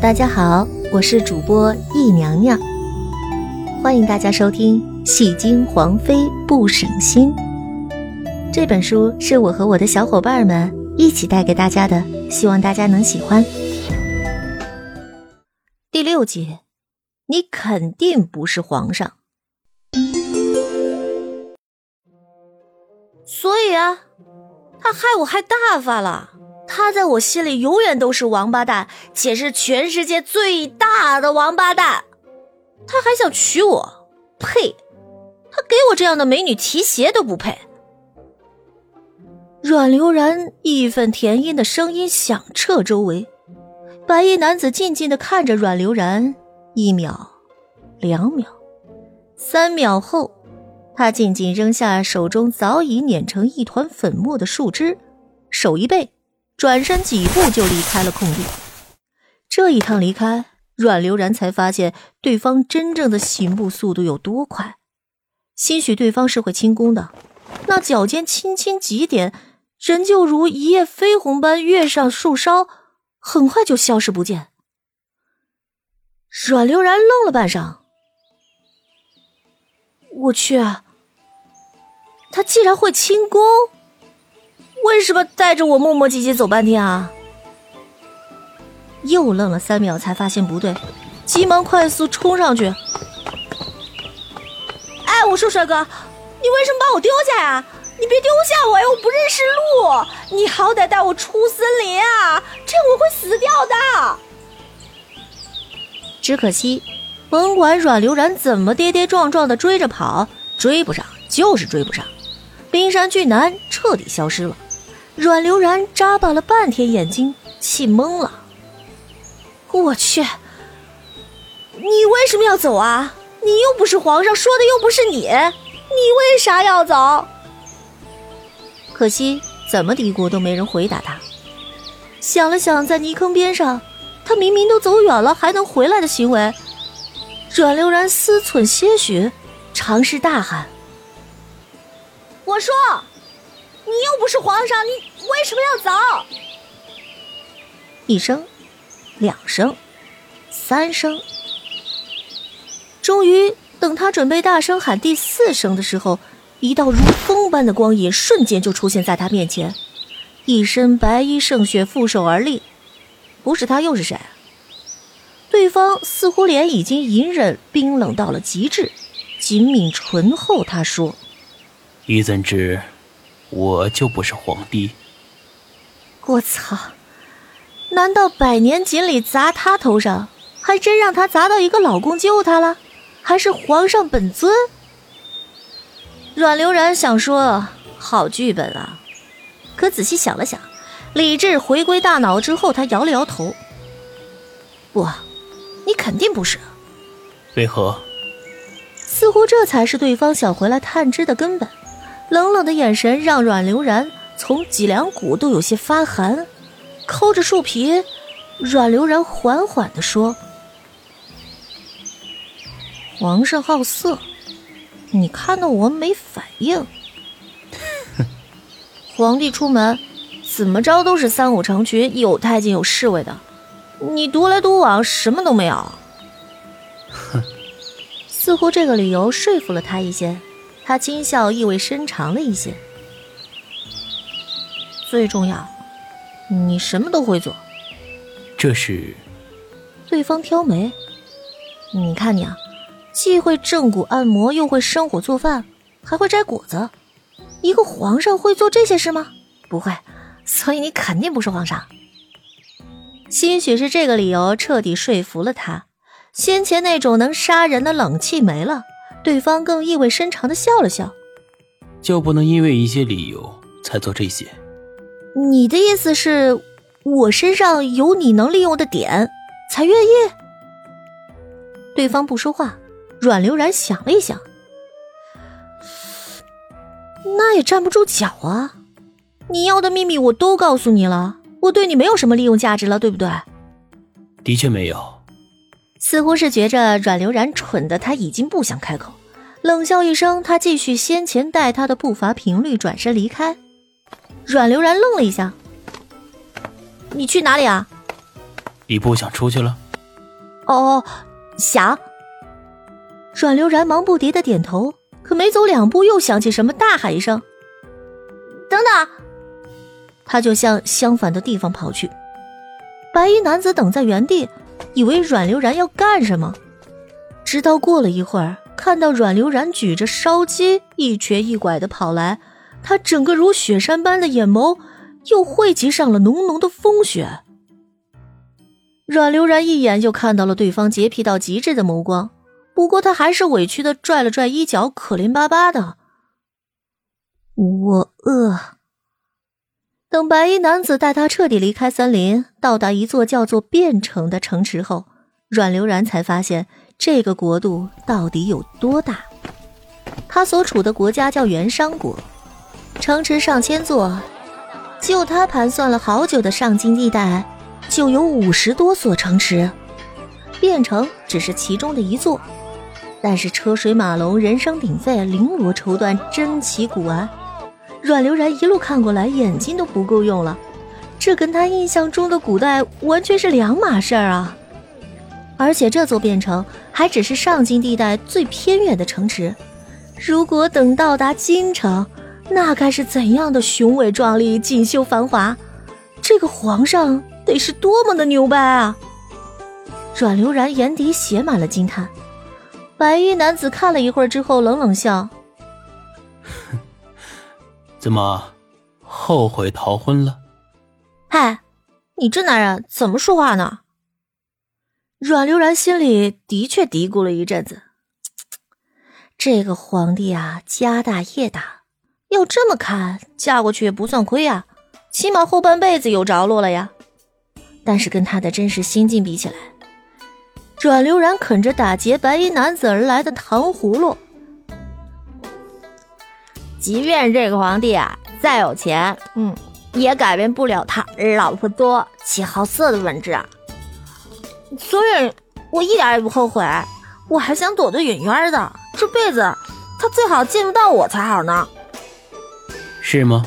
大家好，我是主播易娘娘，欢迎大家收听《戏精皇妃不省心》这本书，是我和我的小伙伴们一起带给大家的，希望大家能喜欢。第六集，你肯定不是皇上，所以啊，他害我害大发了。他在我心里永远都是王八蛋，且是全世界最大的王八蛋。他还想娶我，呸！他给我这样的美女提鞋都不配。阮流然义愤填膺的声音响彻周围，白衣男子静静的看着阮流然，一秒，两秒，三秒后，他静静扔下手中早已碾成一团粉末的树枝，手一背。转身几步就离开了空地。这一趟离开，阮流然才发现对方真正的行步速度有多快。兴许对方是会轻功的，那脚尖轻轻几点，人就如一叶飞鸿般跃上树梢，很快就消失不见。阮流然愣了半晌，我去，他竟然会轻功！为什么带着我磨磨唧唧走半天啊？又愣了三秒，才发现不对，急忙快速冲上去。哎，我说帅哥，你为什么把我丢下呀？你别丢下我呀，我不认识路，你好歹带我出森林啊，这样我会死掉的。只可惜，甭管阮流然怎么跌跌撞撞的追着跑，追不上，就是追不上。冰山巨男彻底消失了。阮流然眨巴了半天眼睛，气懵了。我去，你为什么要走啊？你又不是皇上，说的又不是你，你为啥要走？可惜怎么嘀咕都没人回答他。想了想，在泥坑边上，他明明都走远了，还能回来的行为，阮流然思忖些许，尝试大喊：“我说。”你又不是皇上，你为什么要走？一声，两声，三声，终于等他准备大声喊第四声的时候，一道如风般的光影瞬间就出现在他面前，一身白衣胜雪负手而立。不是他又是谁？对方似乎脸已经隐忍冰冷到了极致，紧抿唇后，他说：“你怎知？”我就不是皇帝。我操！难道百年锦鲤砸他头上，还真让他砸到一个老公救他了？还是皇上本尊？阮流然想说好剧本啊，可仔细想了想，理智回归大脑之后，他摇了摇头。不，你肯定不是。为何？似乎这才是对方想回来探知的根本。冷冷的眼神让阮流然从脊梁骨都有些发寒，抠着树皮，阮流然缓缓地说：“皇上好色，你看到我没反应。皇帝出门，怎么着都是三五成群，有太监有侍卫的，你独来独往，什么都没有。”哼，似乎这个理由说服了他一些。他轻笑，意味深长了一些。最重要，你什么都会做。这是。对方挑眉。你看你啊，既会正骨按摩，又会生火做饭，还会摘果子。一个皇上会做这些事吗？不会。所以你肯定不是皇上。兴许是这个理由彻底说服了他，先前那种能杀人的冷气没了。对方更意味深长的笑了笑，就不能因为一些理由才做这些？你的意思是，我身上有你能利用的点，才愿意？对方不说话，阮流然想了一想，那也站不住脚啊！你要的秘密我都告诉你了，我对你没有什么利用价值了，对不对？的确没有。似乎是觉着阮流然蠢的，他已经不想开口，冷笑一声，他继续先前带他的步伐频率，转身离开。阮流然愣了一下：“你去哪里啊？”你不想出去了？哦，想。阮流然忙不迭的点头，可没走两步，又想起什么，大喊一声：“等等！”他就向相反的地方跑去。白衣男子等在原地，以为阮流然要干什么，直到过了一会儿，看到阮流然举着烧鸡，一瘸一拐的跑来，他整个如雪山般的眼眸又汇集上了浓浓的风雪。阮流然一眼就看到了对方洁癖到极致的目光，不过他还是委屈的拽了拽衣角，可怜巴巴的：“我饿。”等白衣男子带他彻底离开森林，到达一座叫做汴城的城池后，阮流然才发现这个国度到底有多大。他所处的国家叫元商国，城池上千座，就他盘算了好久的上京地带。就有五十多所城池，汴城只是其中的一座，但是车水马龙、人声鼎沸、绫罗绸缎、珍奇古玩，阮流然一路看过来，眼睛都不够用了。这跟他印象中的古代完全是两码事儿啊！而且这座汴城还只是上京地带最偏远的城池，如果等到达京城，那该是怎样的雄伟壮丽、锦绣繁华！这个皇上。得是多么的牛掰啊！阮流然眼底写满了惊叹。白衣男子看了一会儿之后，冷冷笑：“怎么后悔逃婚了？”嗨，你这男人怎么说话呢？阮流然心里的确嘀咕了一阵子：“这个皇帝啊，家大业大，要这么看，嫁过去也不算亏呀，起码后半辈子有着落了呀。”但是跟他的真实心境比起来，阮流然啃着打劫白衣男子而来的糖葫芦，即便这个皇帝啊再有钱，嗯，也改变不了他老婆多且好色的本质啊。所以，我一点也不后悔，我还想躲得远远的，这辈子他最好见不到我才好呢。是吗？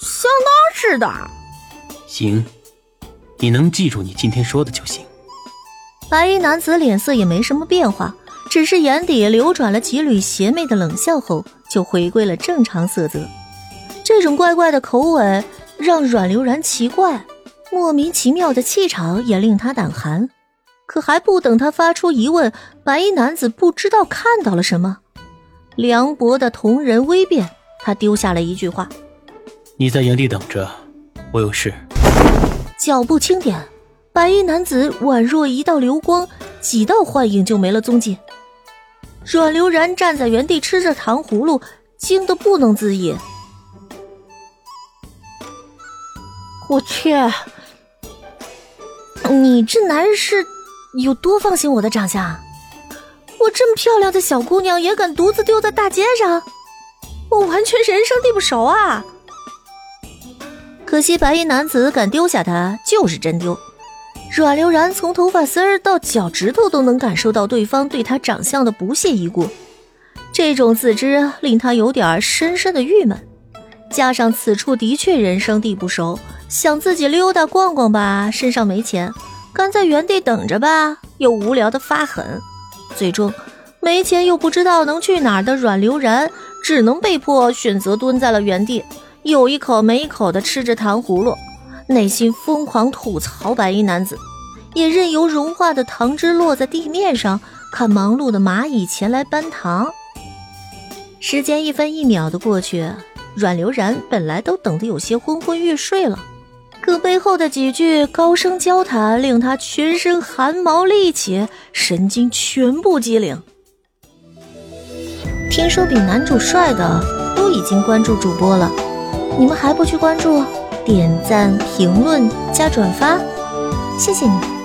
相当是的。行。你能记住你今天说的就行。白衣男子脸色也没什么变化，只是眼底流转了几缕邪魅的冷笑后，就回归了正常色泽。这种怪怪的口吻让阮流然奇怪，莫名其妙的气场也令他胆寒。可还不等他发出疑问，白衣男子不知道看到了什么，凉薄的瞳仁微变，他丢下了一句话：“你在原地等着，我有事。”脚步轻点，白衣男子宛若一道流光，几道幻影就没了踪迹。阮流然站在原地吃着糖葫芦，惊得不能自已。我去，你这男人是有多放心我的长相？我这么漂亮的小姑娘也敢独自丢在大街上？我完全人生地不熟啊！可惜白衣男子敢丢下他，就是真丢。阮流然从头发丝儿到脚趾头都能感受到对方对他长相的不屑一顾，这种自知令他有点深深的郁闷。加上此处的确人生地不熟，想自己溜达逛逛吧，身上没钱；干在原地等着吧，又无聊的发狠。最终，没钱又不知道能去哪儿的阮流然，只能被迫选择蹲在了原地。有一口没一口的吃着糖葫芦，内心疯狂吐槽白衣男子，也任由融化的糖汁落在地面上，看忙碌的蚂蚁前来搬糖。时间一分一秒的过去，阮流然本来都等得有些昏昏欲睡了，可背后的几句高声交谈令他全身汗毛立起，神经全部机灵。听说比男主帅的都已经关注主播了。你们还不去关注、点赞、评论、加转发？谢谢你。